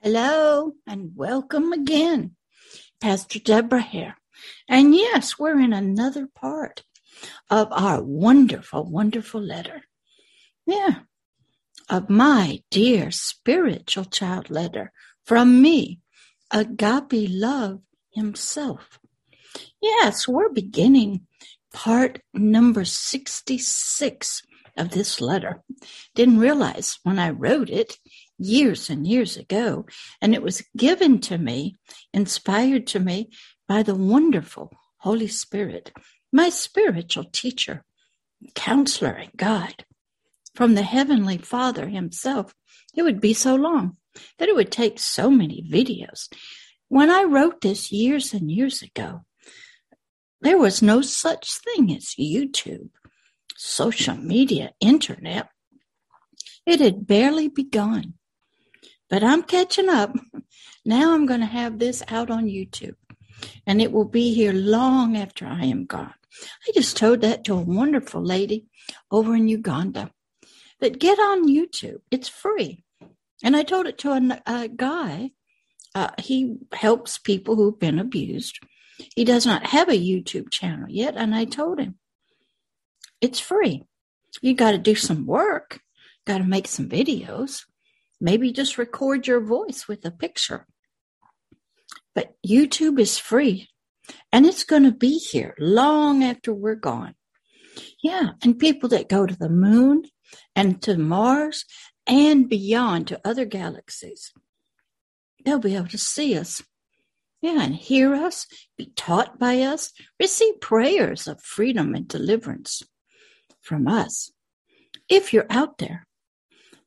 Hello and welcome again. Pastor Deborah here. And yes, we're in another part of our wonderful, wonderful letter. Yeah, of my dear spiritual child letter from me, Agape Love himself. Yes, we're beginning part number 66 of this letter. Didn't realize when I wrote it years and years ago, and it was given to me, inspired to me by the wonderful Holy Spirit, my spiritual teacher, counselor, and guide from the Heavenly Father Himself. It would be so long that it would take so many videos. When I wrote this years and years ago, there was no such thing as YouTube social media, internet. It had barely begun. But I'm catching up. Now I'm going to have this out on YouTube, and it will be here long after I am gone. I just told that to a wonderful lady over in Uganda that get on YouTube. It's free. And I told it to a, a guy. Uh, he helps people who've been abused. He does not have a YouTube channel yet. And I told him, it's free. You got to do some work, got to make some videos, maybe just record your voice with a picture. But YouTube is free and it's going to be here long after we're gone. Yeah, and people that go to the moon and to Mars and beyond to other galaxies, they'll be able to see us. Yeah, and hear us, be taught by us, receive prayers of freedom and deliverance from us. If you're out there,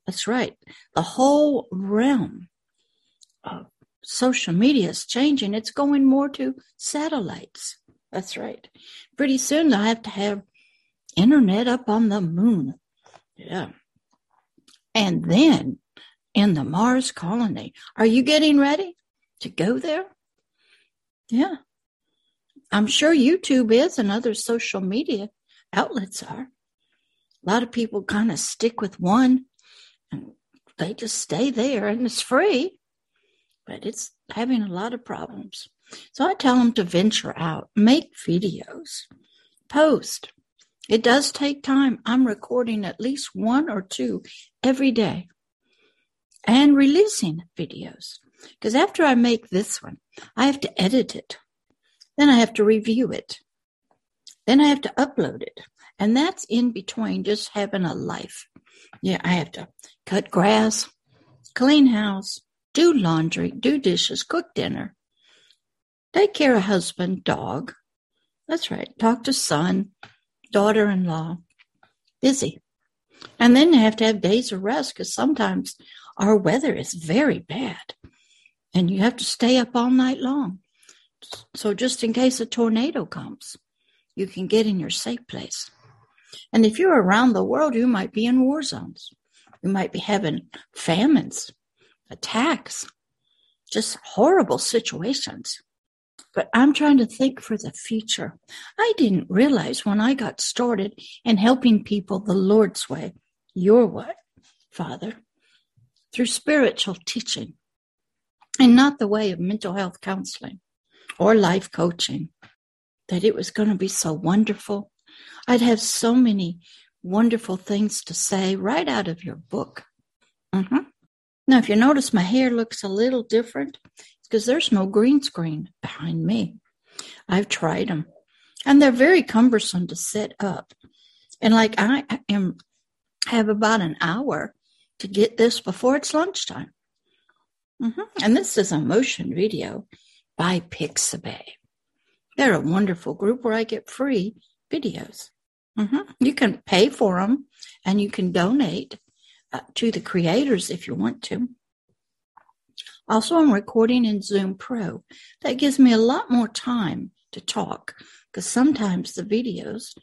that's right. The whole realm of social media is changing. It's going more to satellites. That's right. Pretty soon they'll have to have internet up on the moon. Yeah. And then in the Mars colony, are you getting ready to go there? Yeah. I'm sure YouTube is and other social media outlets are. A lot of people kind of stick with one and they just stay there and it's free, but it's having a lot of problems. So I tell them to venture out, make videos, post. It does take time. I'm recording at least one or two every day and releasing videos. Because after I make this one, I have to edit it. Then I have to review it. Then I have to upload it. And that's in between just having a life. Yeah, I have to cut grass, clean house, do laundry, do dishes, cook dinner, take care of husband, dog. That's right. Talk to son, daughter in law. Busy. And then you have to have days of rest because sometimes our weather is very bad and you have to stay up all night long. So just in case a tornado comes, you can get in your safe place. And if you're around the world, you might be in war zones. You might be having famines, attacks, just horrible situations. But I'm trying to think for the future. I didn't realize when I got started in helping people the Lord's way, your way, Father, through spiritual teaching and not the way of mental health counseling or life coaching, that it was going to be so wonderful I'd have so many wonderful things to say right out of your book. Mm-hmm. Now, if you notice, my hair looks a little different because there's no green screen behind me. I've tried them, and they're very cumbersome to set up. And like I am, have about an hour to get this before it's lunchtime. Mm-hmm. And this is a motion video by Pixabay. They're a wonderful group where I get free videos. Mm-hmm. You can pay for them and you can donate uh, to the creators if you want to. Also, I'm recording in Zoom Pro. That gives me a lot more time to talk because sometimes the videos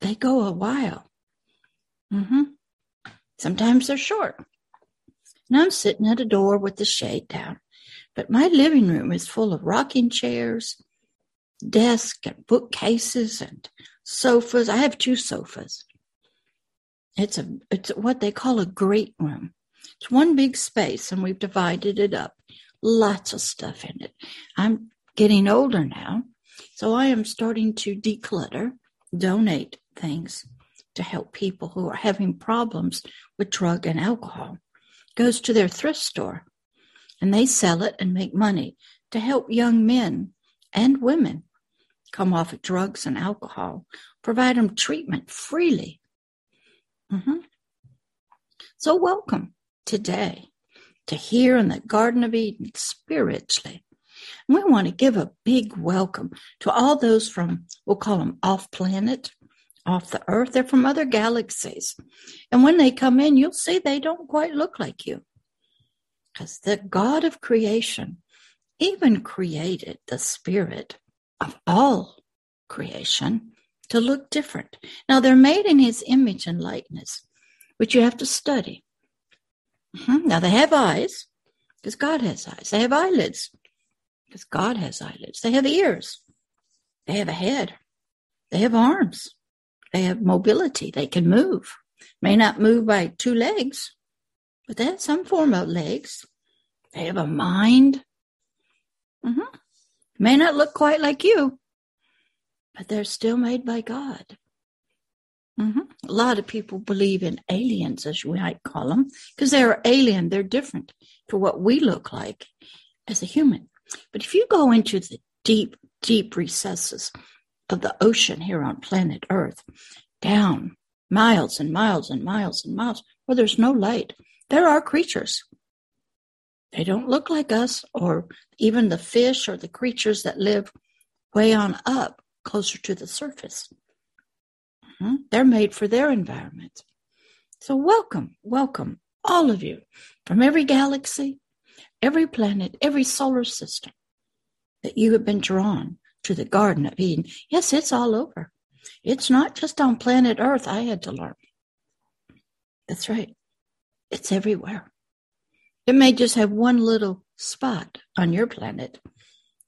they go a while. Mm-hmm. Sometimes they're short. And I'm sitting at a door with the shade down, but my living room is full of rocking chairs desk and bookcases and sofas. I have two sofas. It's a it's what they call a great room. It's one big space and we've divided it up. Lots of stuff in it. I'm getting older now, so I am starting to declutter, donate things to help people who are having problems with drug and alcohol. Goes to their thrift store and they sell it and make money to help young men and women come off of drugs and alcohol, provide them treatment freely. Mm-hmm. So, welcome today to here in the Garden of Eden spiritually. And we want to give a big welcome to all those from, we'll call them off planet, off the earth. They're from other galaxies. And when they come in, you'll see they don't quite look like you. Because the God of creation even created the spirit of all creation to look different. Now, they're made in his image and likeness, which you have to study. Mm-hmm. Now, they have eyes, because God has eyes. They have eyelids, because God has eyelids. They have ears. They have a head. They have arms. They have mobility. They can move. May not move by two legs, but they have some form of legs. They have a mind. Mm-hmm. May not look quite like you, but they're still made by God. Mm-hmm. A lot of people believe in aliens, as we might call them, because they're alien. They're different to what we look like as a human. But if you go into the deep, deep recesses of the ocean here on planet Earth, down miles and miles and miles and miles, where there's no light, there are creatures. They don't look like us, or even the fish or the creatures that live way on up closer to the surface. Mm-hmm. They're made for their environment. So, welcome, welcome, all of you from every galaxy, every planet, every solar system that you have been drawn to the Garden of Eden. Yes, it's all over. It's not just on planet Earth, I had to learn. That's right. It's everywhere. It may just have one little spot on your planet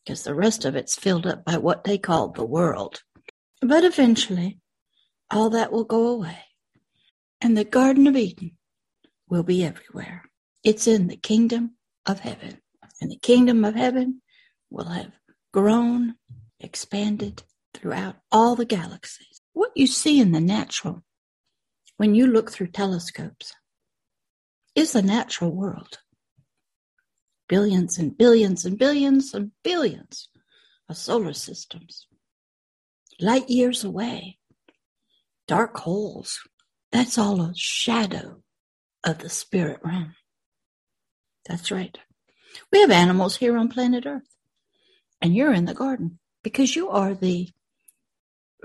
because the rest of it's filled up by what they call the world. But eventually, all that will go away, and the Garden of Eden will be everywhere. It's in the kingdom of heaven, and the kingdom of heaven will have grown, expanded throughout all the galaxies. What you see in the natural when you look through telescopes is the natural world billions and billions and billions and billions of solar systems, light years away, dark holes. That's all a shadow of the spirit realm. That's right. We have animals here on planet Earth, and you're in the garden because you are the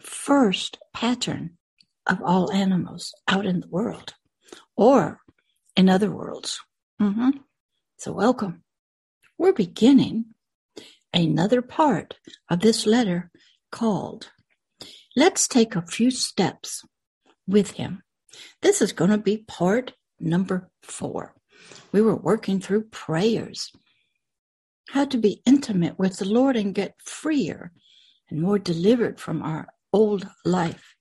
first pattern of all animals out in the world or in other worlds. Mm-hmm. So, welcome. We're beginning another part of this letter called Let's Take a Few Steps with Him. This is going to be part number four. We were working through prayers, how to be intimate with the Lord and get freer and more delivered from our old life.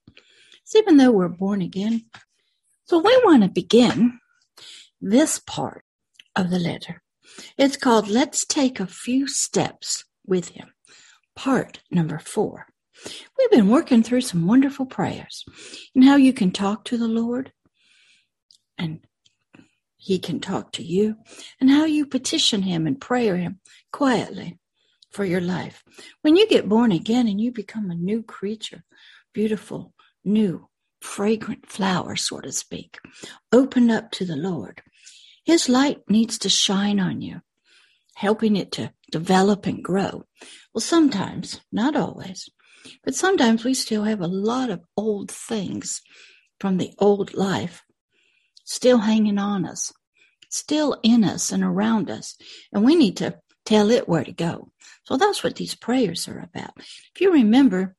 So even though we're born again, so we want to begin this part of the letter it's called Let's Take a Few Steps with Him, part number four. We've been working through some wonderful prayers and how you can talk to the Lord and He can talk to you, and how you petition Him and pray Him quietly for your life. When you get born again and you become a new creature, beautiful, new, fragrant flower, so to speak, open up to the Lord his light needs to shine on you, helping it to develop and grow. Well, sometimes, not always, but sometimes we still have a lot of old things from the old life still hanging on us, still in us and around us. And we need to tell it where to go. So that's what these prayers are about. If you remember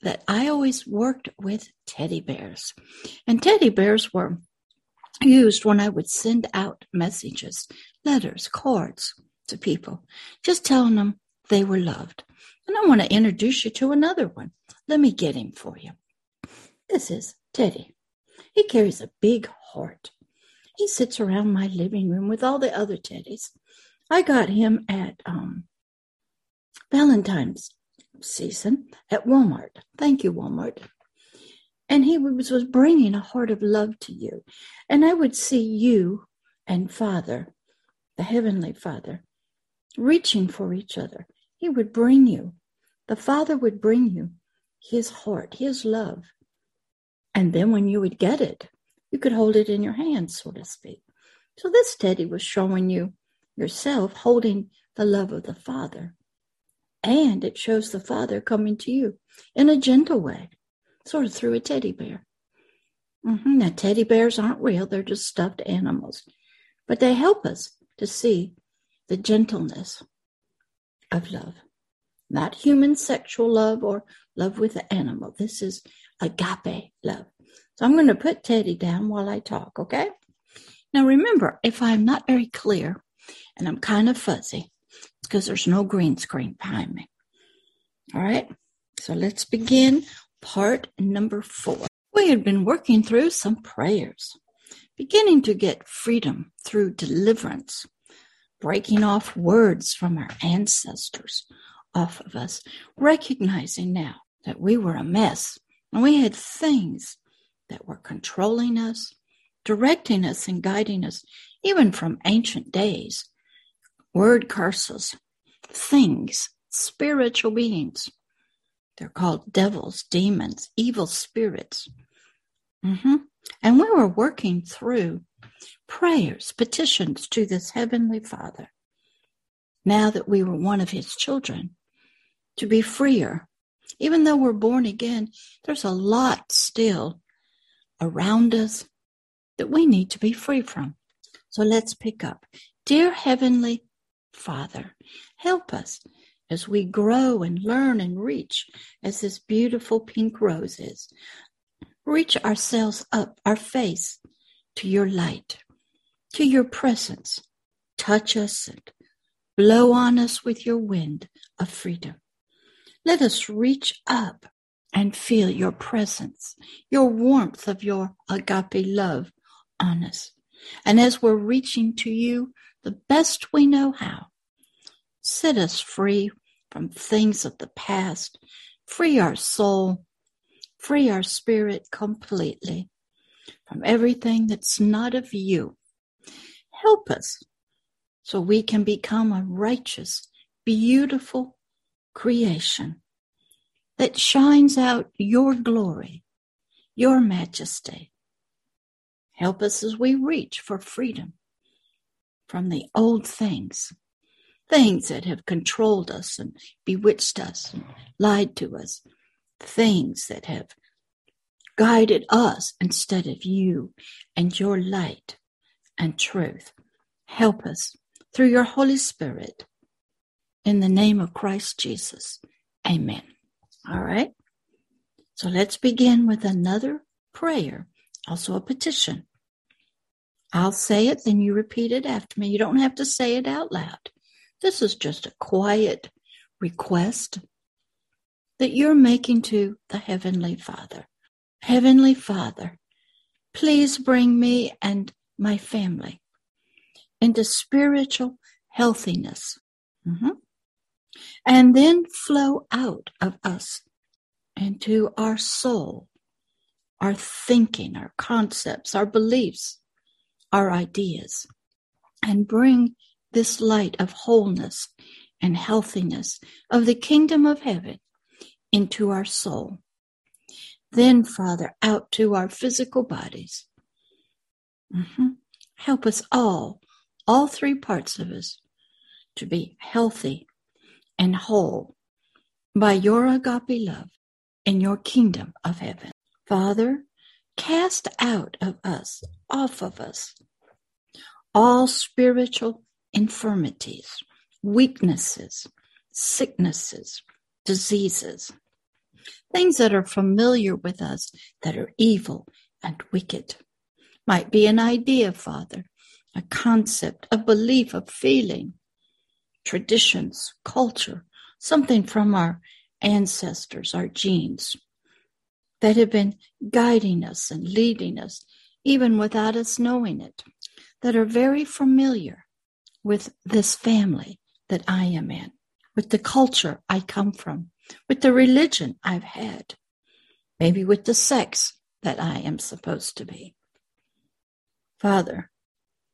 that I always worked with teddy bears, and teddy bears were used when I would send out messages, letters, cards to people, just telling them they were loved. And I want to introduce you to another one. Let me get him for you. This is Teddy. He carries a big heart. He sits around my living room with all the other teddies. I got him at um, Valentine's season at Walmart. Thank you, Walmart. And he was, was bringing a heart of love to you. And I would see you and Father, the Heavenly Father, reaching for each other. He would bring you, the Father would bring you his heart, his love. And then when you would get it, you could hold it in your hands, so to speak. So this teddy was showing you yourself holding the love of the Father. And it shows the Father coming to you in a gentle way, sort of through a teddy bear. Mm-hmm. Now, teddy bears aren't real, they're just stuffed animals, but they help us to see the gentleness of love. Not human sexual love or love with the animal. This is agape love. So I'm going to put Teddy down while I talk, okay? Now remember, if I'm not very clear and I'm kind of fuzzy, because there's no green screen behind me. All right, so let's begin part number four. We had been working through some prayers, beginning to get freedom through deliverance, breaking off words from our ancestors off of us, recognizing now that we were a mess and we had things that were controlling us, directing us, and guiding us, even from ancient days. Word curses, things, spiritual beings. They're called devils, demons, evil spirits. Mm-hmm. And we were working through prayers, petitions to this Heavenly Father, now that we were one of His children, to be freer. Even though we're born again, there's a lot still around us that we need to be free from. So let's pick up. Dear Heavenly Father, help us as we grow and learn and reach as this beautiful pink rose is. Reach ourselves up, our face to your light, to your presence. Touch us and blow on us with your wind of freedom. Let us reach up and feel your presence, your warmth of your agape love on us. And as we're reaching to you the best we know how, set us free from things of the past, free our soul, free our spirit completely from everything that's not of you. Help us so we can become a righteous, beautiful creation that shines out your glory, your majesty. Help us as we reach for freedom from the old things, things that have controlled us and bewitched us and lied to us, things that have guided us instead of you and your light and truth. Help us through your Holy Spirit. In the name of Christ Jesus. Amen. All right. So let's begin with another prayer, also a petition. I'll say it, then you repeat it after me. You don't have to say it out loud. This is just a quiet request that you're making to the Heavenly Father. Heavenly Father, please bring me and my family into spiritual healthiness. Mm-hmm and then flow out of us into our soul, our thinking, our concepts, our beliefs, our ideas, and bring this light of wholeness and healthiness of the kingdom of heaven into our soul. Then, Father, out to our physical bodies. Mm-hmm. Help us all, all three parts of us, to be healthy and whole by your agape love in your kingdom of heaven. Father, cast out of us, off of us, all spiritual infirmities, weaknesses, sicknesses, diseases, things that are familiar with us that are evil and wicked. Might be an idea, Father, a concept, a belief, a feeling, traditions, culture, something from our ancestors, our genes that have been guiding us and leading us, even without us knowing it. that are very familiar with this family that I am in, with the culture I come from, with the religion I've had, maybe with the sex that I am supposed to be. Father,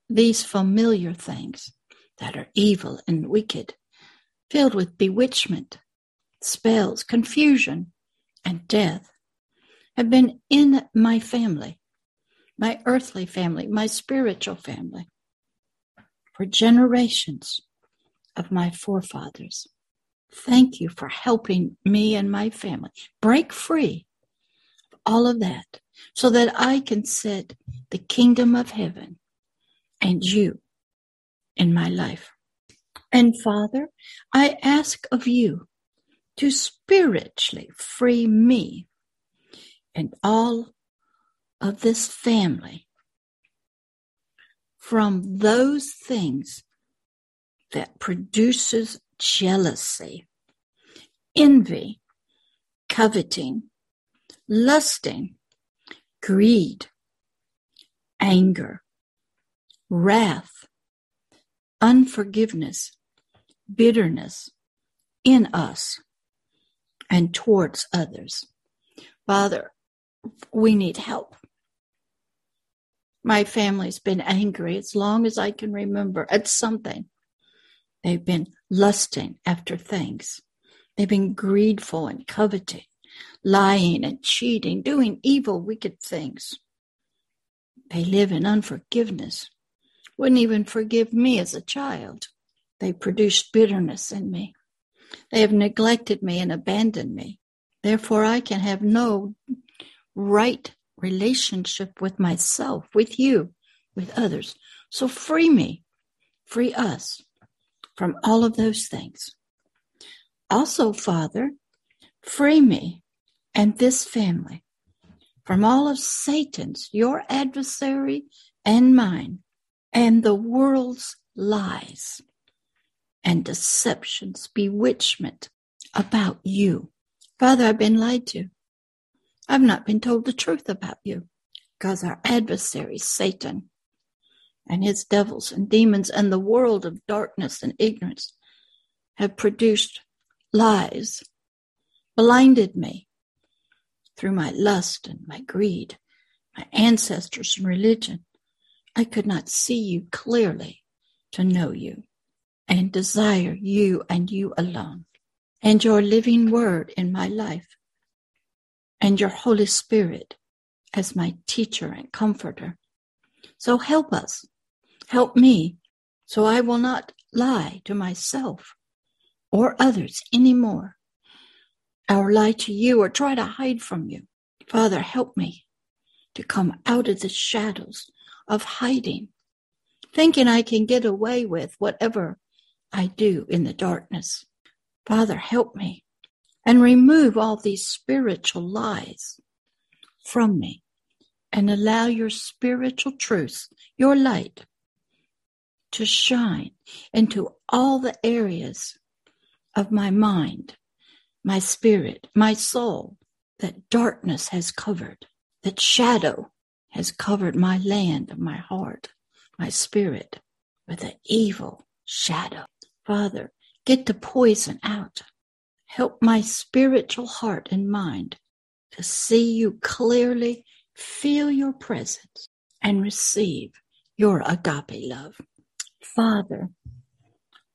these familiar things that are evil and wicked, filled with bewitchment, spells, confusion, and death, have been in my family, my earthly family, my spiritual family, for generations of my forefathers. Thank you for helping me and my family break free of all of that so that I can set the kingdom of heaven and you in my life. And Father, I ask of you to spiritually free me and all of this family from those things that produces jealousy, envy, coveting, lusting, greed, anger, wrath, unforgiveness, bitterness in us and towards others. Father, we need help. My family's been angry as long as I can remember at something. They've been lusting after things. They've been greedful and coveting, lying and cheating, doing evil, wicked things. They live in unforgiveness wouldn't even forgive me as a child. They produced bitterness in me. They have neglected me and abandoned me. Therefore, I can have no right relationship with myself, with you, with others. So free me, free us from all of those things. Also, Father, free me and this family from all of Satan's, your adversary and mine, and the world's lies and deceptions, bewitchment about you. Father, I've been lied to. I've not been told the truth about you. Because our adversary, Satan, and his devils and demons and the world of darkness and ignorance have produced lies, blinded me through my lust and my greed, my ancestors and religion, I could not see you clearly to know you and desire you and you alone. And your living word in my life and your Holy Spirit as my teacher and comforter. So help us, help me, so I will not lie to myself or others anymore, or lie to you or try to hide from you. Father, help me to come out of the shadows of hiding, thinking I can get away with whatever I do in the darkness. Father, help me and remove all these spiritual lies from me and allow your spiritual truth, your light, to shine into all the areas of my mind, my spirit, my soul that darkness has covered, that shadow has covered my land, my heart, my spirit with an evil shadow. Father, get the poison out. Help my spiritual heart and mind to see you clearly, feel your presence, and receive your agape love. Father,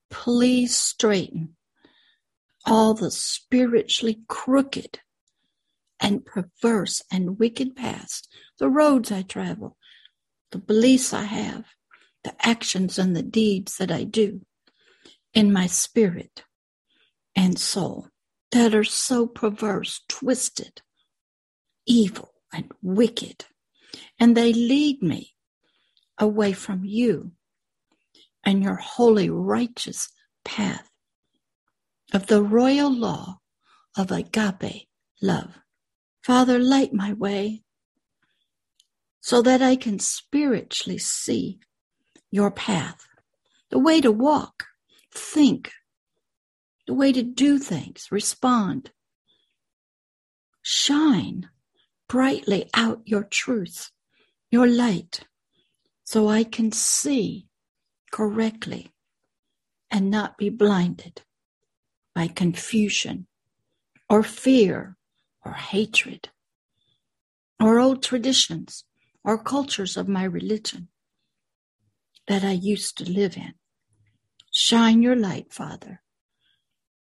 please straighten all the spiritually crooked and perverse and wicked paths the roads I travel, the beliefs I have, the actions and the deeds that I do in my spirit and soul that are so perverse, twisted, evil, and wicked. And they lead me away from you and your holy, righteous path of the royal law of agape love. Father, light my way so that I can spiritually see your path, the way to walk, think, the way to do things, respond. Shine brightly out your truth, your light, so I can see correctly and not be blinded by confusion or fear or hatred or old traditions or cultures of my religion that I used to live in. Shine your light, Father.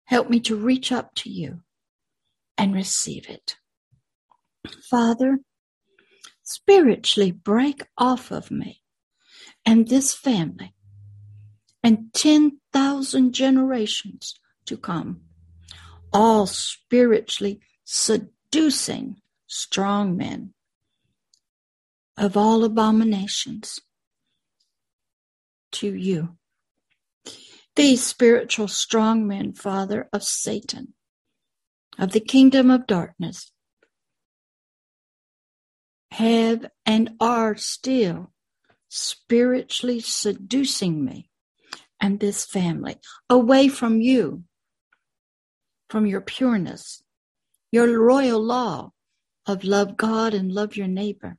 Help me to reach up to you and receive it. Father, spiritually break off of me and this family and 10,000 generations to come, all spiritually seducing strong men of all abominations to you. These spiritual strong men, Father, of Satan, of the kingdom of darkness, have and are still spiritually seducing me and this family away from you, from your pureness, your royal law of love God and love your neighbor,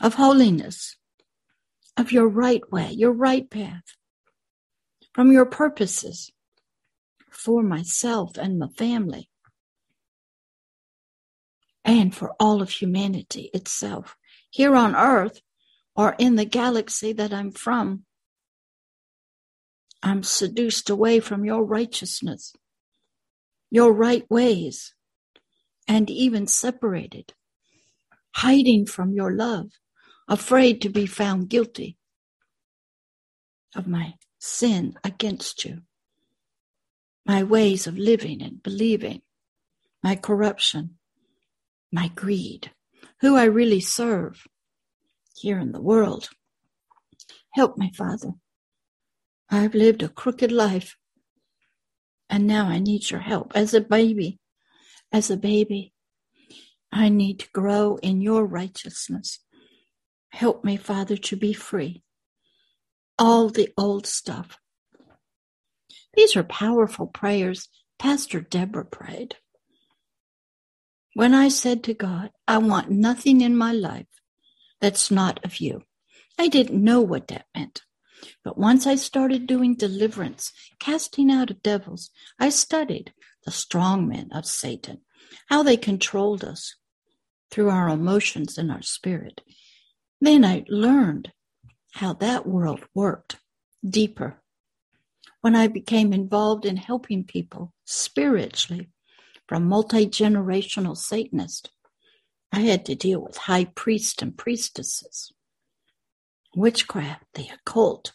of holiness, of your right way, your right path, from your purposes for myself and my family, and for all of humanity itself. Here on earth, or in the galaxy that I'm from, I'm seduced away from your righteousness, your right ways, and even separated, hiding from your love, afraid to be found guilty of my sin against you, my ways of living and believing, my corruption, my greed, who I really serve here in the world. Help me, Father. I've lived a crooked life, and now I need your help. As a baby, as a baby, I need to grow in your righteousness. Help me, Father, to be free. All the old stuff. These are powerful prayers Pastor Deborah prayed. When I said to God, I want nothing in my life that's not of you. I didn't know what that meant. But once I started doing deliverance, casting out of devils, I studied the strong men of Satan, how they controlled us through our emotions and our spirit. Then I learned how that world worked deeper. When I became involved in helping people spiritually from multi generational Satanists, I had to deal with high priests and priestesses, witchcraft, the occult,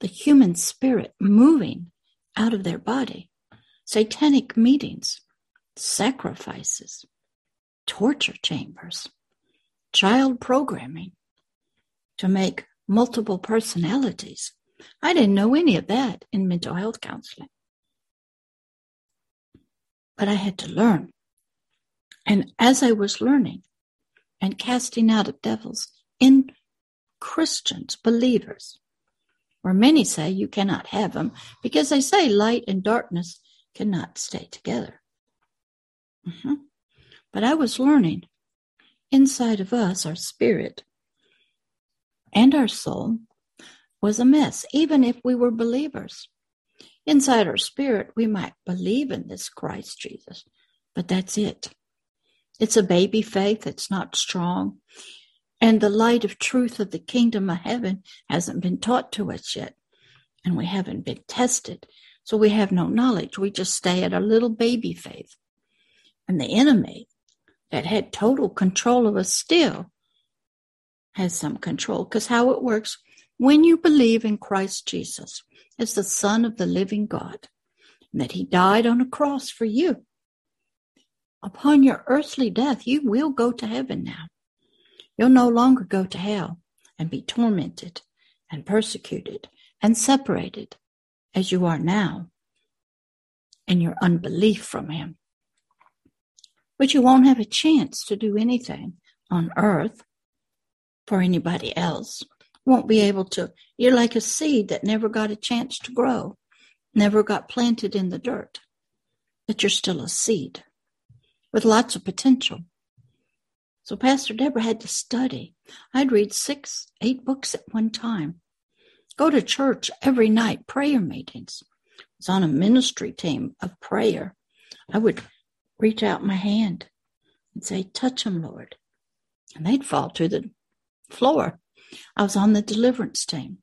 the human spirit moving out of their body, satanic meetings, sacrifices, torture chambers, child programming to make multiple personalities. I didn't know any of that in mental health counseling. But I had to learn and as I was learning and casting out of devils in Christians, believers, where many say you cannot have them because they say light and darkness cannot stay together. Mm-hmm. But I was learning inside of us, our spirit and our soul was a mess, even if we were believers. Inside our spirit, we might believe in this Christ Jesus, but that's it. It's a baby faith. It's not strong. And the light of truth of the kingdom of heaven hasn't been taught to us yet. And we haven't been tested. So we have no knowledge. We just stay at a little baby faith. And the enemy that had total control of us still has some control. Because how it works, when you believe in Christ Jesus as the Son of the living God, and that he died on a cross for you, upon your earthly death, you will go to heaven now. You'll no longer go to hell and be tormented and persecuted and separated as you are now in your unbelief from Him. But you won't have a chance to do anything on earth for anybody else. Won't be able to. You're like a seed that never got a chance to grow, never got planted in the dirt, but you're still a seed with lots of potential. So Pastor Deborah had to study. I'd read six, eight books at one time. Go to church every night, prayer meetings. I was on a ministry team of prayer. I would reach out my hand and say, Touch them, Lord. And they'd fall to the floor. I was on the deliverance team,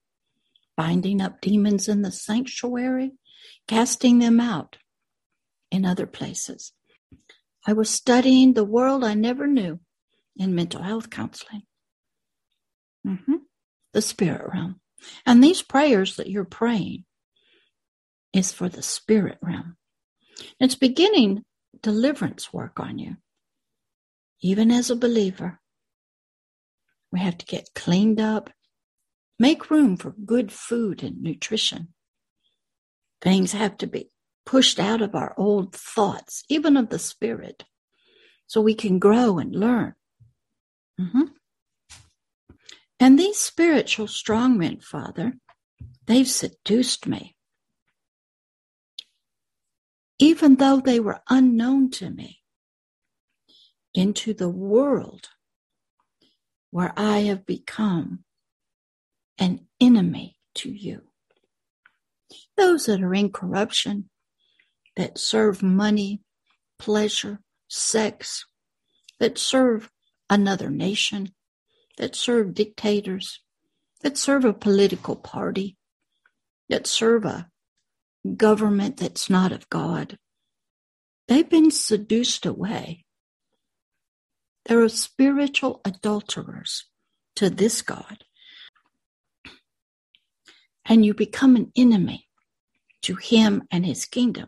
binding up demons in the sanctuary, casting them out in other places. I was studying the world I never knew in mental health counseling. Mm-hmm. The spirit realm. And these prayers that you're praying is for the spirit realm. It's beginning deliverance work on you. Even as a believer, we have to get cleaned up, make room for good food and nutrition. Things have to be pushed out of our old thoughts, even of the spirit, so we can grow and learn. Mm-hmm. And these spiritual strongmen, Father, they've seduced me. Even though they were unknown to me, into the world where I have become an enemy to you. Those that are in corruption, that serve money, pleasure, sex, that serve another nation, that serve dictators, that serve a political party, that serve a government that's not of God. They've been seduced away. They're spiritual adulterers to this God. And you become an enemy to him and his kingdom.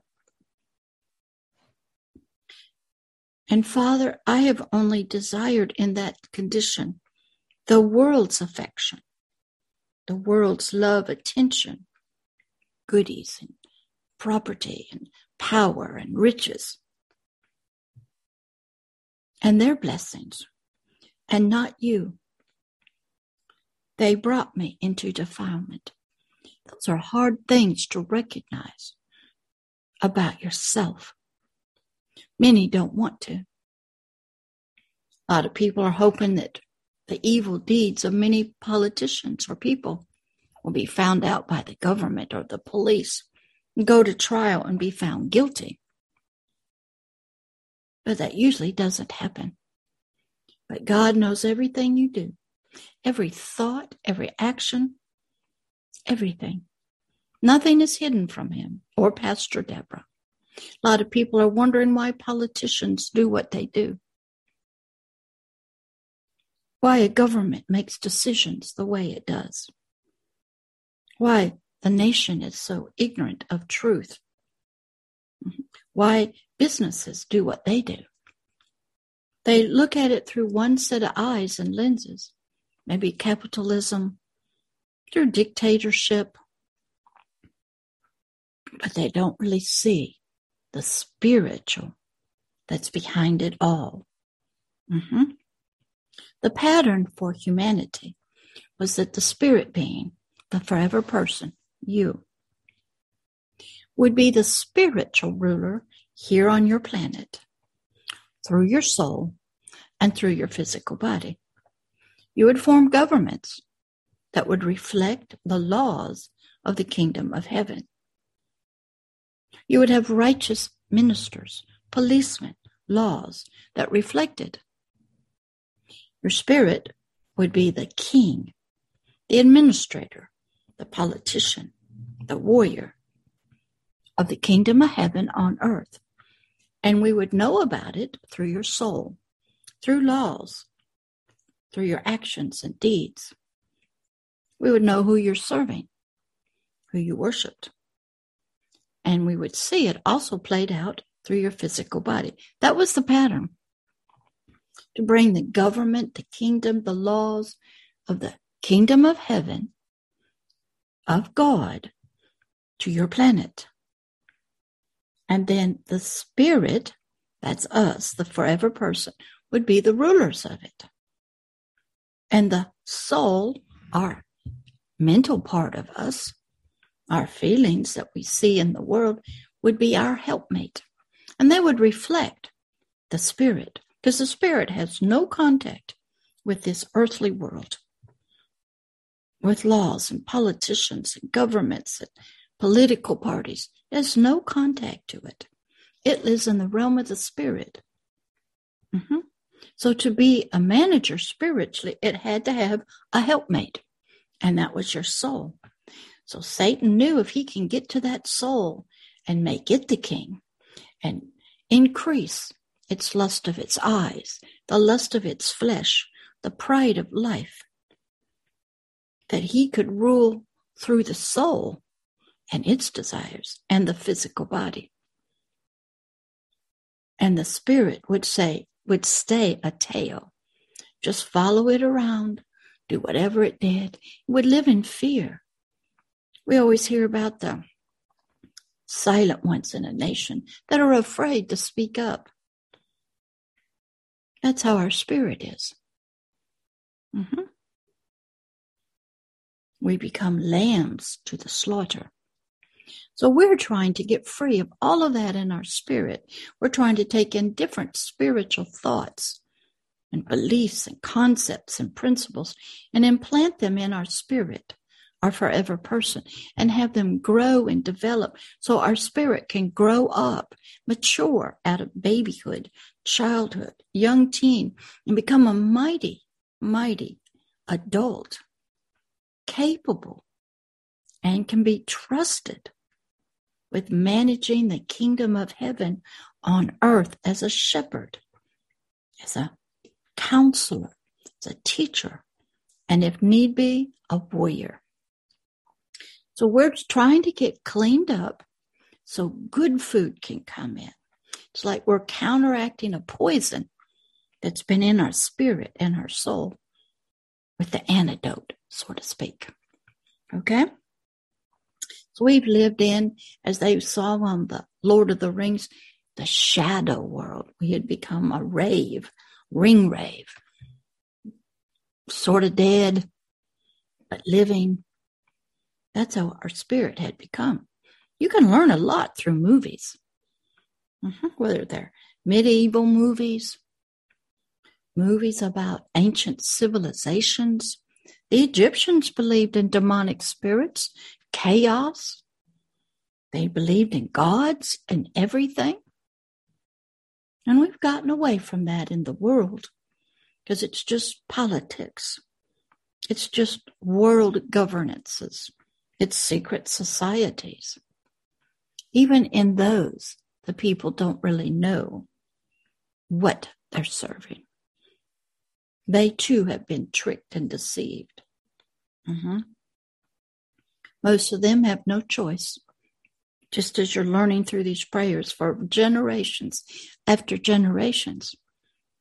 And Father, I have only desired in that condition the world's affection, the world's love, attention, goodies, and property, and power, and riches, and their blessings, and not you. They brought me into defilement. Those are hard things to recognize about yourself. Many don't want to. A lot of people are hoping that the evil deeds of many politicians or people will be found out by the government or the police and go to trial and be found guilty. But that usually doesn't happen. But God knows everything you do, every thought, every action, everything. Nothing is hidden from Him or Pastor Deborah. A lot of people are wondering why politicians do what they do why a government makes decisions the way it does, why the nation is so ignorant of truth, why businesses do what they do. They look at it through one set of eyes and lenses, maybe capitalism, through dictatorship, but they don't really see the spiritual that's behind it all. Mm-hmm. The pattern for humanity was that the spirit being, the forever person, you, would be the spiritual ruler here on your planet through your soul and through your physical body. You would form governments that would reflect the laws of the kingdom of heaven. You would have righteous ministers, policemen, laws that reflected your spirit would be the king, the administrator, the politician, the warrior of the kingdom of heaven on earth. And we would know about it through your soul, through laws, through your actions and deeds. We would know who you're serving, who you worshiped. And we would see it also played out through your physical body. That was the pattern to bring the government, the kingdom, the laws of the kingdom of heaven, of God, to your planet. And then the spirit, that's us, the forever person, would be the rulers of it. And the soul, our mental part of us, our feelings that we see in the world, would be our helpmate. And they would reflect the spirit because the spirit has no contact with this earthly world, with laws and politicians and governments and political parties. It has no contact to it. It lives in the realm of the spirit. Mm-hmm. So to be a manager spiritually, it had to have a helpmate, and that was your soul. So Satan knew if he can get to that soul and make it the king and increase its lust of its eyes, the lust of its flesh, the pride of life, that he could rule through the soul and its desires and the physical body. And the spirit would say, would stay a tail. Just follow it around, do whatever it did. It would live in fear. We always hear about the silent ones in a nation that are afraid to speak up. That's how our spirit is. Mm-hmm. We become lambs to the slaughter. So we're trying to get free of all of that in our spirit. We're trying to take in different spiritual thoughts and beliefs and concepts and principles and implant them in our spirit, our forever person, and have them grow and develop so our spirit can grow up, mature out of babyhood, childhood, young teen, and become a mighty, mighty adult, capable, and can be trusted with managing the kingdom of heaven on earth as a shepherd, as a counselor, as a teacher, and if need be, a warrior. So we're trying to get cleaned up so good food can come in. It's like we're counteracting a poison that's been in our spirit and our soul with the antidote, so to speak. Okay? We've lived in, as they saw on the Lord of the Rings, the shadow world. We had become a wraith, ring wraith, sort of dead, but living. That's how our spirit had become. You can learn a lot through movies, mm-hmm. whether they're medieval movies, movies about ancient civilizations. The Egyptians believed in demonic spirits chaos. They believed in gods and everything. And we've gotten away from that in the world because it's just politics. It's just world governances. It's secret societies. Even in those, the people don't really know what they're serving. They too have been tricked and deceived. Mm-hmm. Most of them have no choice. Just as you're learning through these prayers for generations after generations,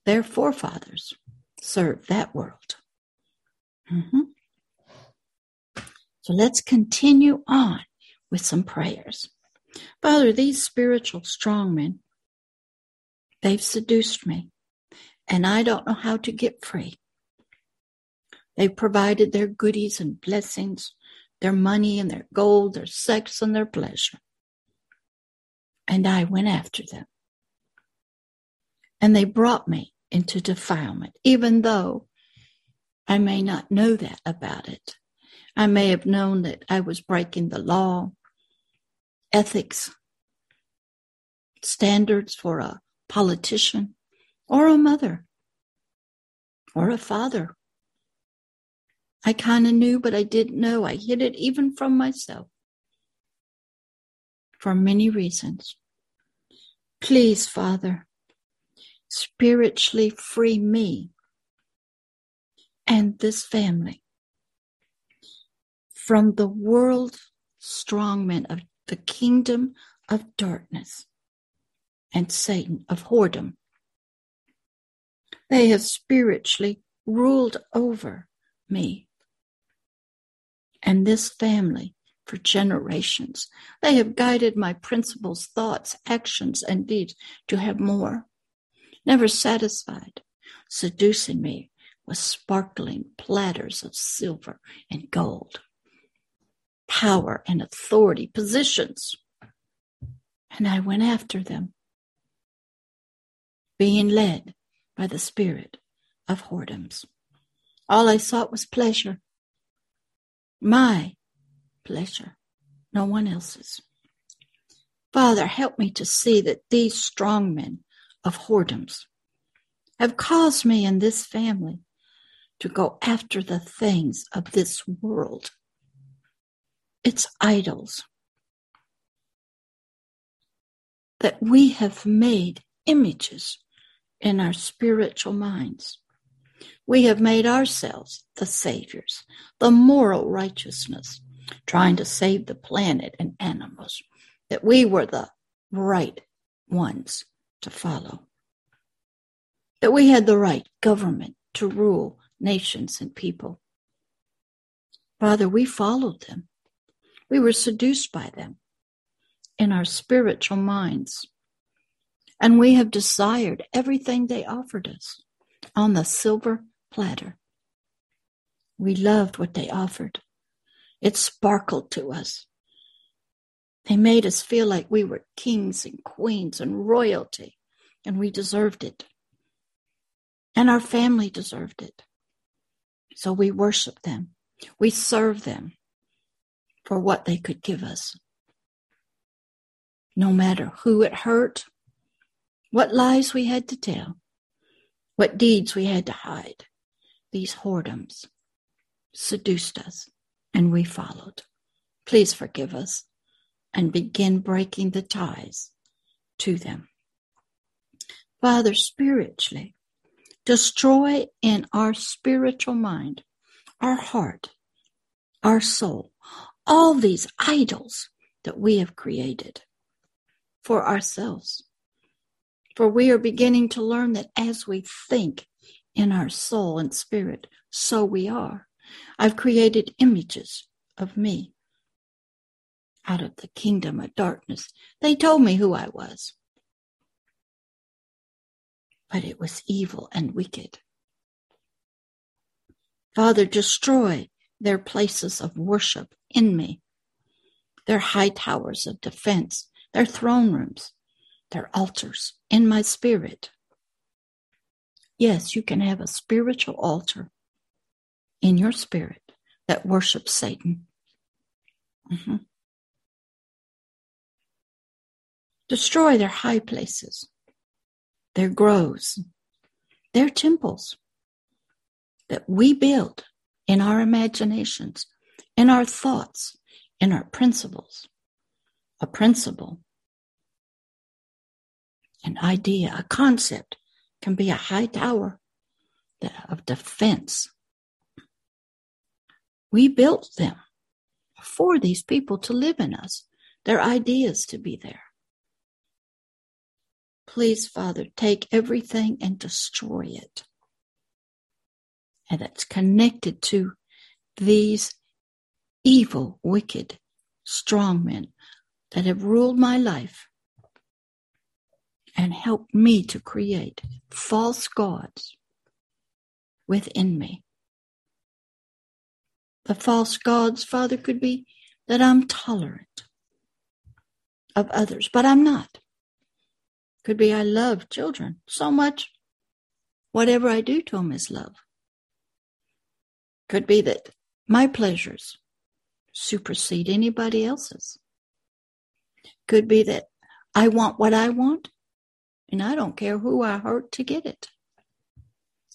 their forefathers served that world. Mm-hmm. So let's continue on with some prayers. Father, these spiritual strongmen, they've seduced me, and I don't know how to get free. They've provided their goodies and blessings their money and their gold, their sex and their pleasure. And I went after them. And they brought me into defilement, even though I may not know that about it. I may have known that I was breaking the law, ethics, standards for a politician or a mother or a father I kind of knew, but I didn't know. I hid it even from myself for many reasons. Please, Father, spiritually free me and this family from the world strongmen of the kingdom of darkness and Satan of whoredom. They have spiritually ruled over me and this family for generations. They have guided my principles, thoughts, actions, and deeds to have more. Never satisfied, seducing me with sparkling platters of silver and gold, power and authority, positions. And I went after them, being led by the spirit of whoredoms. All I sought was pleasure, my pleasure, no one else's. Father, help me to see that these strong men of whoredoms have caused me and this family to go after the things of this world. It's idols that we have made images in our spiritual minds. We have made ourselves the saviors, the moral righteousness, trying to save the planet and animals, that we were the right ones to follow, that we had the right government to rule nations and people. Father, we followed them. We were seduced by them in our spiritual minds. And we have desired everything they offered us on the silver platter. We loved what they offered. It sparkled to us. They made us feel like we were kings and queens and royalty, and we deserved it. And our family deserved it. So we worshiped them. We served them for what they could give us. No matter who it hurt, what lies we had to tell, what deeds we had to hide, these whoredoms seduced us and we followed. Please forgive us and begin breaking the ties to them. Father, spiritually, destroy in our spiritual mind, our heart, our soul, all these idols that we have created for ourselves. For we are beginning to learn that as we think in our soul and spirit, so we are. I've created images of me out of the kingdom of darkness. They told me who I was but it was evil and wicked. Father, destroy their places of worship in me, their high towers of defense, their throne rooms, their altars in my spirit. Yes, you can have a spiritual altar in your spirit that worships Satan. Mm-hmm. Destroy their high places their groves, their temples that we build in our imaginations, in our thoughts, in our principles. A principle, an idea, a concept can be a high tower of defense. We built them for these people to live in us, their ideas to be there. Please, Father, take everything and destroy it. And that's connected to these evil, wicked, strong men that have ruled my life and help me to create false gods within me. The false gods, Father, could be that I'm tolerant of others, but I'm not. Could be I love children so much. Whatever I do to them is love. Could be that my pleasures supersede anybody else's. Could be that I want what I want, and I don't care who I hurt to get it.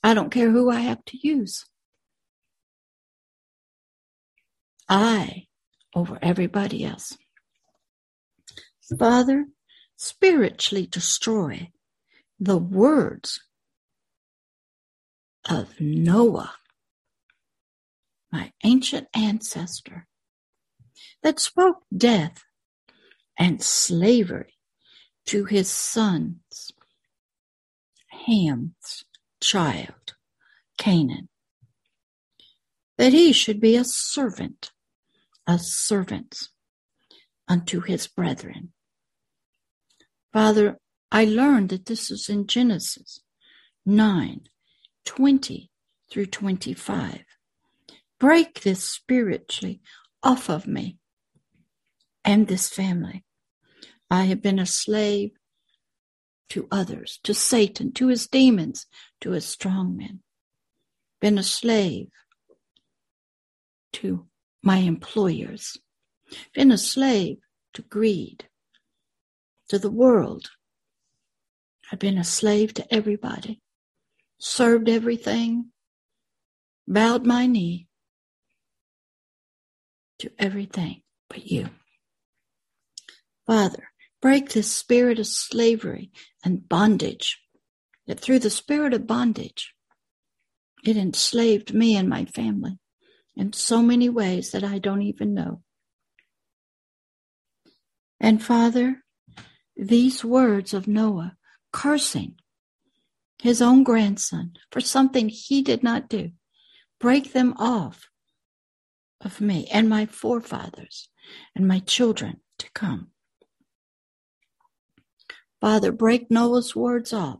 I don't care who I have to use. I over everybody else. Father, spiritually destroy the words of Noah, my ancient ancestor, that spoke death and slavery to his son's Ham's child, Canaan, that he should be a servant, a servant unto his brethren Father, I learned that this is in Genesis 9 20 through 25. Break this spiritually off of me and this family. I have been a slave to others, to Satan, to his demons, to his strong men. Been a slave to my employers. Been a slave to greed, to the world. I've been a slave to everybody, served everything, bowed my knee to everything but you. Father, break this spirit of slavery and bondage, that through the spirit of bondage, it enslaved me and my family in so many ways that I don't even know. And Father, these words of Noah cursing his own grandson for something he did not do, break them off of me and my forefathers and my children to come. Father, break Noah's words off,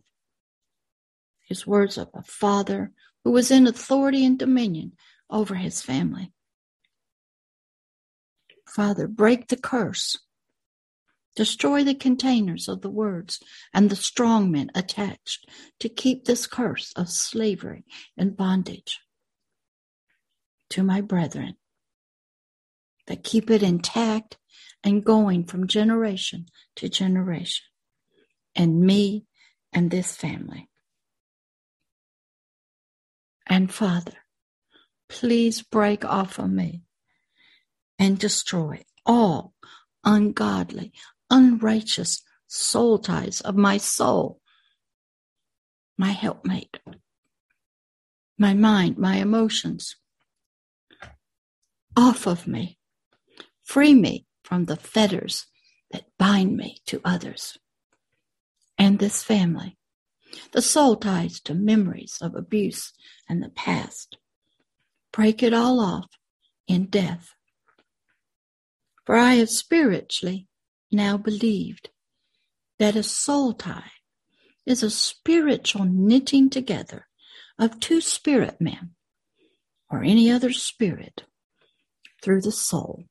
his words of a father who was in authority and dominion over his family. Father, break the curse. Destroy the containers of the words and the strong men attached to keep this curse of slavery and bondage to my brethren that keep it intact and going from generation to generation, and me and this family. And Father, please break off of me and destroy all ungodly, unrighteous soul ties of my soul, my helpmate, my mind, my emotions, off of me. Free me from the fetters that bind me to others and this family, the soul ties to memories of abuse and the past, break it all off in death. For I have spiritually now believed that a soul tie is a spiritual knitting together of two spirit men or any other spirit through the soul,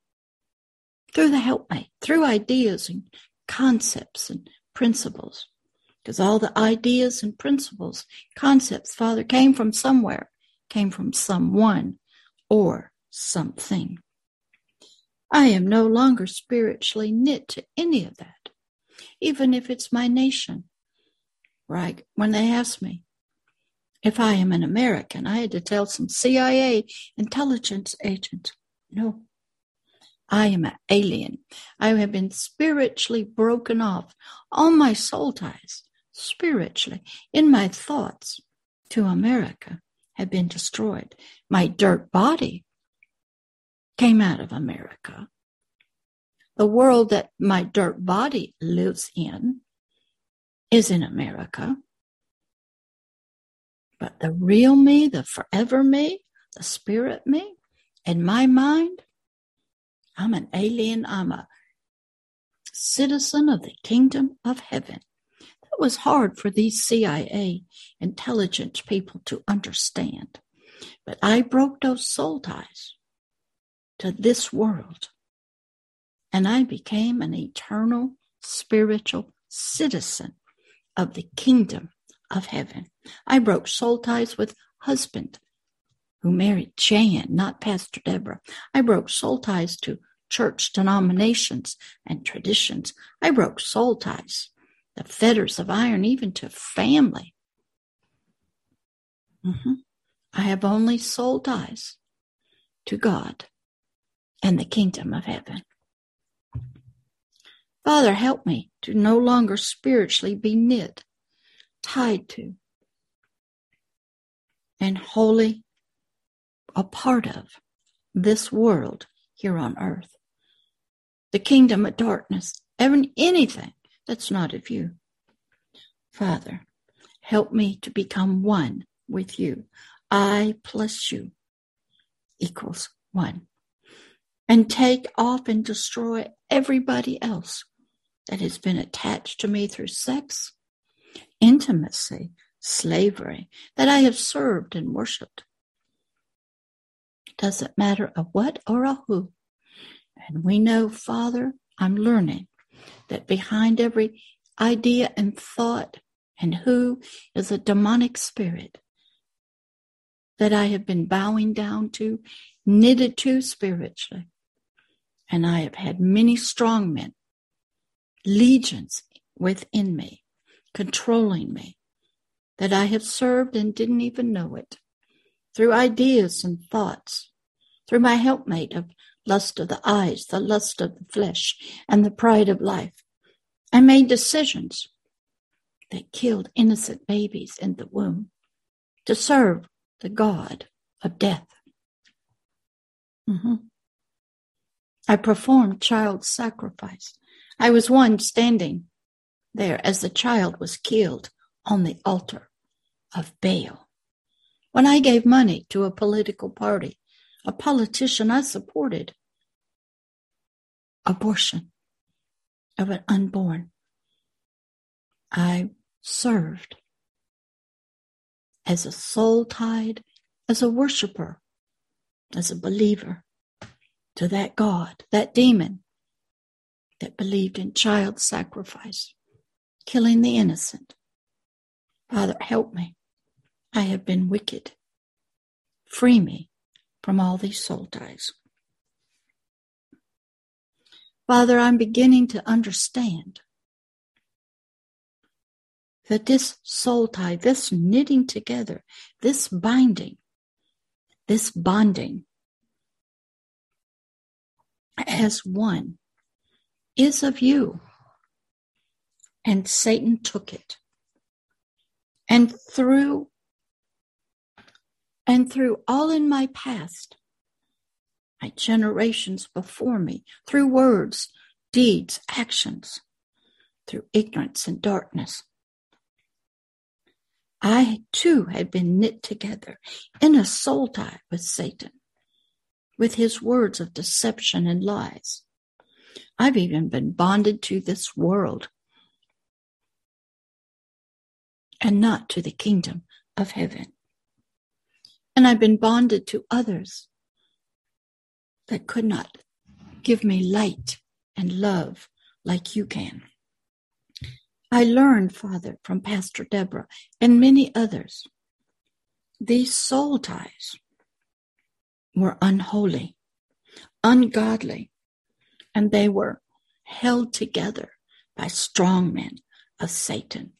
through the helpmate, through ideas and concepts and principles. Because all the ideas and principles, concepts, Father, came from somewhere came from someone or something. I am no longer spiritually knit to any of that, even if it's my nation. Right? When they asked me if I am an American, I had to tell some CIA intelligence agents, no, I am an alien. I have been spiritually broken off. All my soul ties, spiritually, in my thoughts to America had been destroyed. My dirt body came out of America. The world that my dirt body lives in is in America. But the real me, the forever me, the spirit me, in my mind, I'm an alien. I'm a citizen of the kingdom of heaven was hard for these CIA intelligence people to understand. But I broke those soul ties to this world and I became an eternal spiritual citizen of the kingdom of heaven. I broke soul ties with husband who married Jan, not Pastor Deborah. I broke soul ties to church denominations and traditions. I broke soul ties the fetters of iron, even to family. Mm-hmm. I have only soul ties to God and the kingdom of heaven. Father, help me to no longer spiritually be knit, tied to, and wholly a part of this world here on earth. The kingdom of darkness, even anything that's not of you. Father, help me to become one with you. I plus you equals one. And take off and destroy everybody else that has been attached to me through sex, intimacy, slavery, that I have served and worshiped. Doesn't matter a what or a who. And we know, Father, I'm learning that behind every idea and thought and who is a demonic spirit that I have been bowing down to, knitted to spiritually. And I have had many strong men, legions within me, controlling me, that I have served and didn't even know it, through ideas and thoughts, through my helpmate of lust of the eyes, the lust of the flesh, and the pride of life. I made decisions that killed innocent babies in the womb to serve the God of death. Mm-hmm. I performed child sacrifice. I was one standing there as the child was killed on the altar of Baal. When I gave money to a political party, a politician I supported abortion of an unborn. I served as a soul tied, as a worshiper, as a believer to that God, that demon that believed in child sacrifice, killing the innocent. Father, help me. I have been wicked. Free me from all these soul ties. Father, I'm beginning to understand that this soul tie, this knitting together, this binding, this bonding as one is of you. And Satan took it. And through and through all in my past, my generations before me, through words, deeds, actions, through ignorance and darkness. I too had been knit together in a soul tie with Satan, with his words of deception and lies. I've even been bonded to this world and not to the kingdom of heaven. And I've been bonded to others that could not give me light and love like you can. I learned, Father, from Pastor Deborah and many others, these soul ties were unholy, ungodly, and they were held together by strong men of Satan.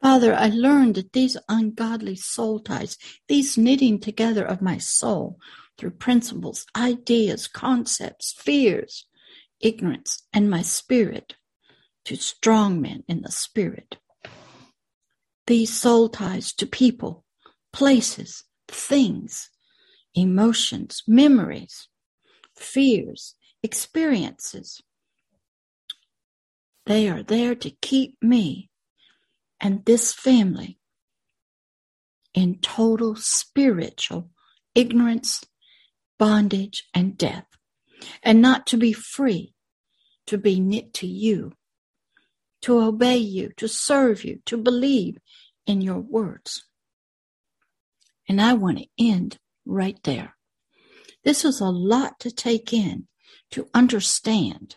Father, I learned that these ungodly soul ties, these knitting together of my soul, through principles, ideas, concepts, fears, ignorance, and my spirit to strong men in the spirit. These soul ties to people, places, things, emotions, memories, fears, experiences. They are there to keep me and this family in total spiritual ignorance bondage, and death, and not to be free, to be knit to you, to obey you, to serve you, to believe in your words. And I want to end right there. This is a lot to take in, to understand.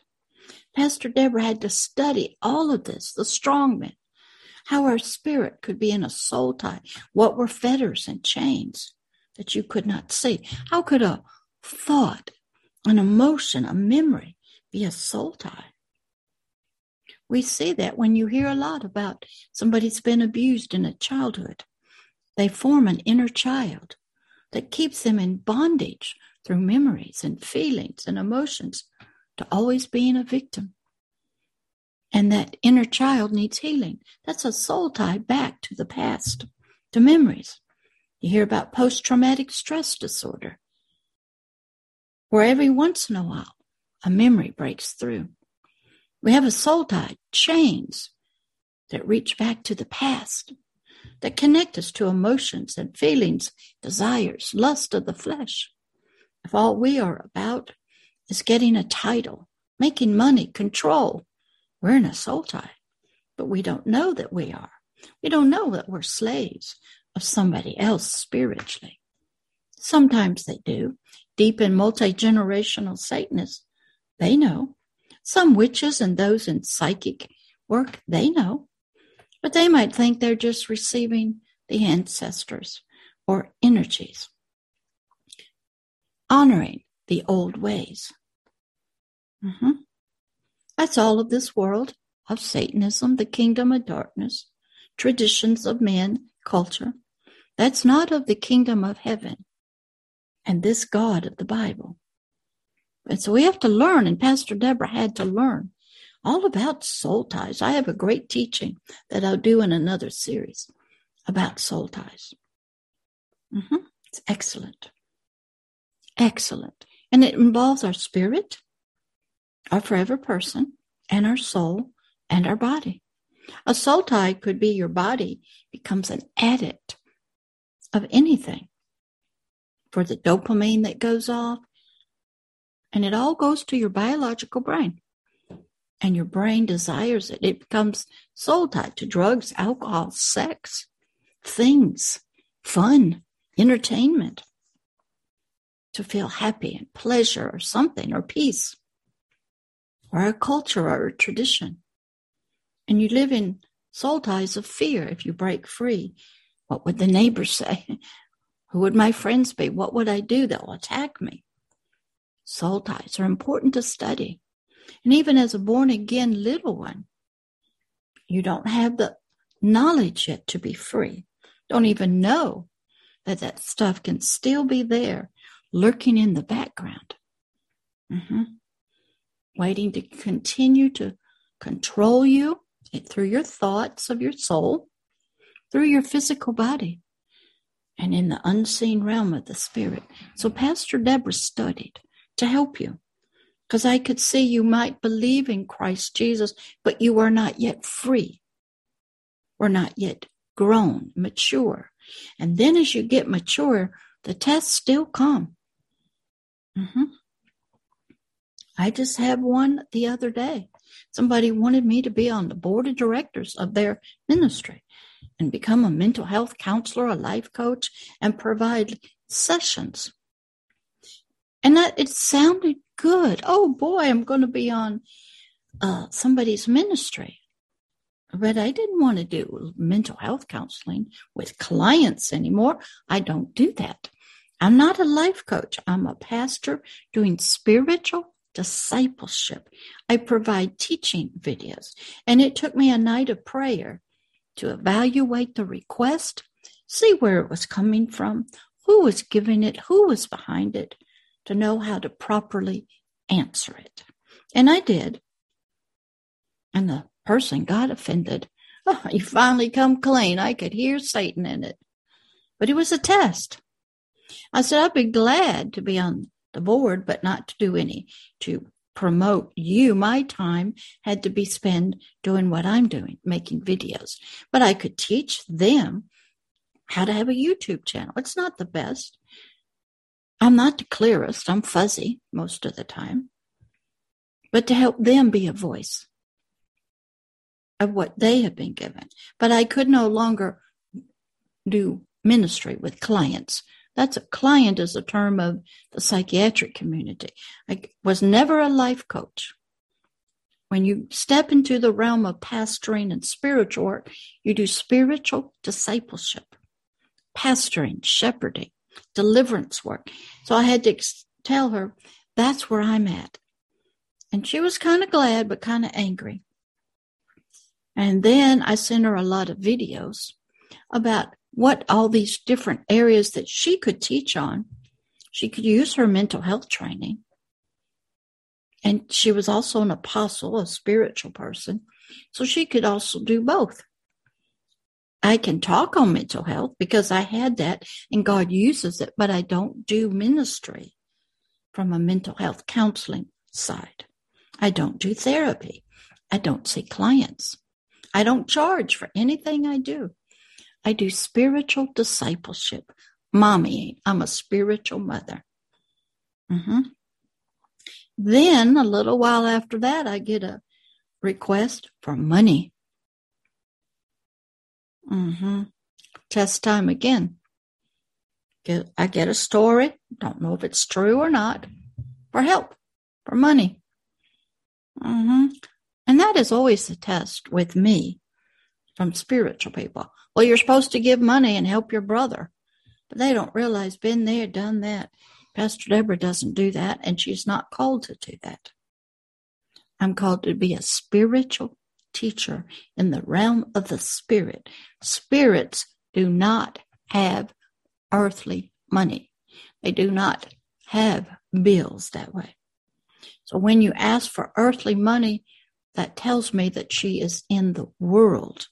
Pastor Deborah had to study all of this, the strong strongmen, how our spirit could be in a soul tie, what were fetters and chains that you could not see? How could a thought, an emotion, a memory be a soul tie? We see that when you hear a lot about somebody's been abused in a childhood. They form an inner child that keeps them in bondage through memories and feelings and emotions to always being a victim. And that inner child needs healing. That's a soul tie back to the past, to memories. You hear about post traumatic stress disorder, where every once in a while a memory breaks through. We have a soul tie, chains that reach back to the past, that connect us to emotions and feelings, desires, lust of the flesh. If all we are about is getting a title, making money, control, we're in a soul tie, but we don't know that we are. We don't know that we're slaves of somebody else spiritually. Sometimes they do. Deep in multi generational Satanists, they know. Some witches and those in psychic work, they know. But they might think they're just receiving the ancestors or energies, honoring the old ways. Mm-hmm. That's all of this world of Satanism, the kingdom of darkness, traditions of men, culture. That's not of the kingdom of heaven and this God of the Bible. And so we have to learn, and Pastor Deborah had to learn all about soul ties. I have a great teaching that I'll do in another series about soul ties. Mm-hmm. It's excellent. Excellent. And it involves our spirit, our forever person, and our soul and our body. A soul tie could be your body becomes an addict of anything for the dopamine that goes off. And it all goes to your biological brain. And your brain desires it. It becomes soul tied to drugs, alcohol, sex, things, fun, entertainment, to feel happy and pleasure or something or peace or a culture or a tradition. And you live in soul ties of fear if you break free. What would the neighbors say? Who would my friends be? What would I do? They'll attack me. Soul ties are important to study. And even as a born again little one, you don't have the knowledge yet to be free. Don't even know that that stuff can still be there, lurking in the background, mm-hmm. Waiting to continue to control you through your thoughts of your soul, through your physical body and in the unseen realm of the spirit. So Pastor Deborah studied to help you because I could see you might believe in Christ Jesus, but you are not yet free. We're not yet grown, mature. And then as you get mature, the tests still come. Mm-hmm. I just had one the other day. Somebody wanted me to be on the board of directors of their ministry and become a mental health counselor, a life coach, and provide sessions. And that it sounded good. Oh boy, I'm going to be on uh, somebody's ministry. But I didn't want to do mental health counseling with clients anymore. I don't do that. I'm not a life coach. I'm a pastor doing spiritual discipleship. I provide teaching videos. And it took me a night of prayer to evaluate the request, see where it was coming from, who was giving it, who was behind it, to know how to properly answer it. And I did. And the person got offended. Oh, you finally come clean. I could hear Satan in it. But it was a test. I said, I'd be glad to be on the board, but not to do any, to promote you. My time had to be spent doing what I'm doing, making videos. But I could teach them how to have a YouTube channel. It's not the best. I'm not the clearest. I'm fuzzy most of the time. But to help them be a voice of what they have been given. But I could no longer do ministry with clients that's a client is a term of the psychiatric community. I was never a life coach. When you step into the realm of pastoring and spiritual work, you do spiritual discipleship, pastoring, shepherding, deliverance work. So I had to tell her that's where I'm at. And she was kind of glad, but kind of angry. And then I sent her a lot of videos about what all these different areas that she could teach on. She could use her mental health training. And she was also an apostle, a spiritual person. So she could also do both. I can talk on mental health because I had that and God uses it, but I don't do ministry from a mental health counseling side. I don't do therapy. I don't see clients. I don't charge for anything I do. I do spiritual discipleship. Mommy, I'm a spiritual mother. Mm-hmm. Then a little while after that, I get a request for money. Mm-hmm. Test time again. Get, I get a story, don't know if it's true or not, for help, for money. Mm-hmm. And that is always the test with me from spiritual people. Well, you're supposed to give money and help your brother, but they don't realize, been there, done that. Pastor Deborah doesn't do that, and she's not called to do that. I'm called to be a spiritual teacher in the realm of the spirit. Spirits do not have earthly money. They do not have bills that way. So when you ask for earthly money, that tells me that she is in the world.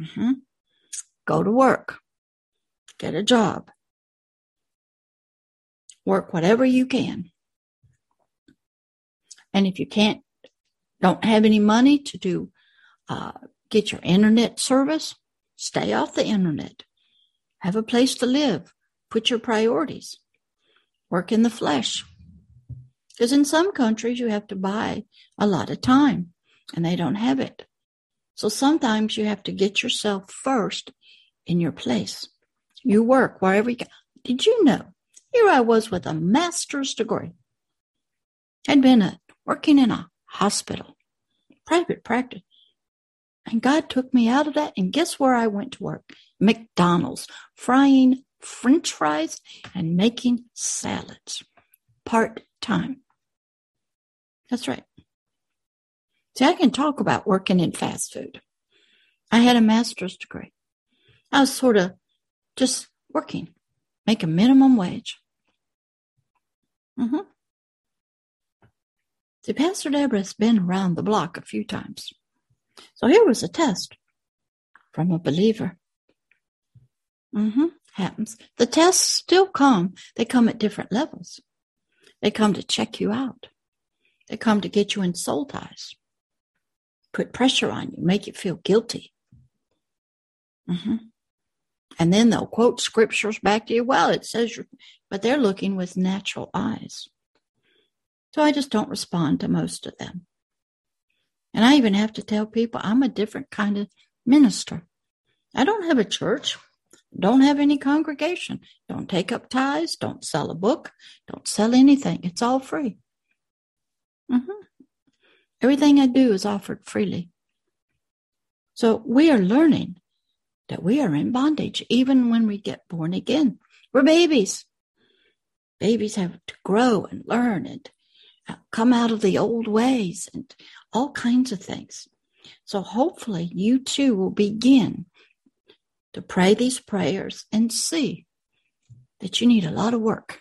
Mm-hmm. Go to work, get a job, work whatever you can. And if you can't, don't have any money to do, uh, get your internet service, stay off the internet. Have a place to live. Put your priorities. Work in the flesh. Because in some countries, you have to buy a lot of time and they don't have it. So sometimes you have to get yourself first in your place. You work wherever you go. Did you know? Here I was with a master's degree. I'd been a, working in a hospital, private practice. And God took me out of that. And guess where I went to work? McDonald's, frying French fries and making salads part time. That's right. See, I can talk about working in fast food. I had a master's degree. I was sort of just working, making minimum wage. Mm-hmm. See, Pastor Deborah's been around the block a few times. So here was a test from a believer. Mm-hmm. Happens. The tests still come. They come at different levels. They come to check you out. They come to get you in soul ties put pressure on you, make you feel guilty. Mm-hmm. And then they'll quote scriptures back to you. Well, it says, but they're looking with natural eyes. So I just don't respond to most of them. And I even have to tell people I'm a different kind of minister. I don't have a church, don't have any congregation, don't take up tithes, don't sell a book, don't sell anything. It's all free. Mm-hmm. Everything I do is offered freely. So we are learning that we are in bondage even when we get born again. We're babies. Babies have to grow and learn and uh, come out of the old ways and all kinds of things. So hopefully you too will begin to pray these prayers and see that you need a lot of work,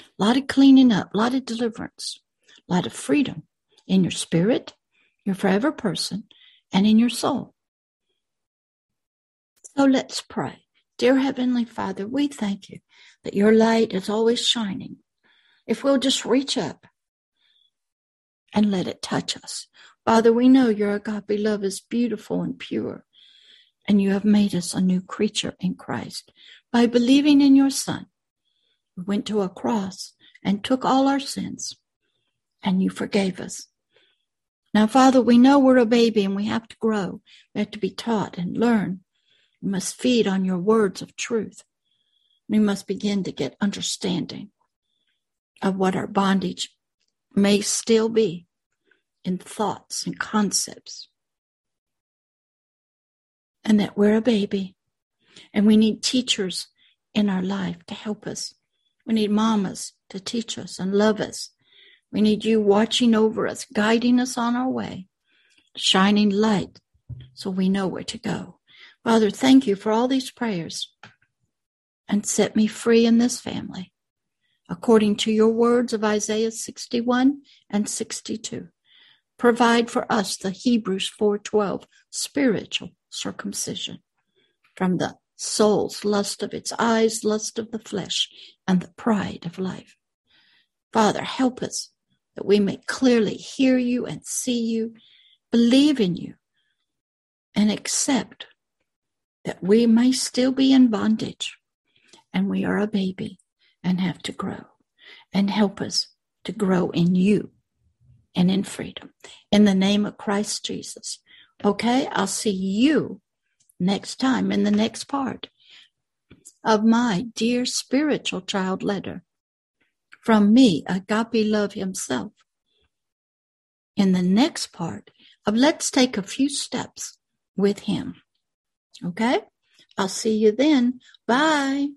a lot of cleaning up, a lot of deliverance, a lot of freedom in your spirit, your forever person, and in your soul. So let's pray. Dear Heavenly Father, we thank you that your light is always shining. If we'll just reach up and let it touch us. Father, we know your agape love is beautiful and pure, and you have made us a new creature in Christ. By believing in your Son, we went to a cross and took all our sins, and you forgave us. Now, Father, we know we're a baby and we have to grow. We have to be taught and learn. We must feed on your words of truth. We must begin to get understanding of what our bondage may still be in thoughts and concepts. And that we're a baby and we need teachers in our life to help us. We need mamas to teach us and love us we need you watching over us, guiding us on our way, shining light so we know where to go. Father, thank you for all these prayers and set me free in this family according to your words of Isaiah 61 and 62. Provide for us the Hebrews 4:12 spiritual circumcision from the soul's lust of its eyes, lust of the flesh, and the pride of life. Father, help us that we may clearly hear you and see you, believe in you, and accept that we may still be in bondage and we are a baby and have to grow and help us to grow in you and in freedom. In the name of Christ Jesus. Okay, I'll see you next time in the next part of my dear spiritual child letter from me, Agape Love himself. In the next part, of let's take a few steps with Him. Okay? I'll see you then. Bye.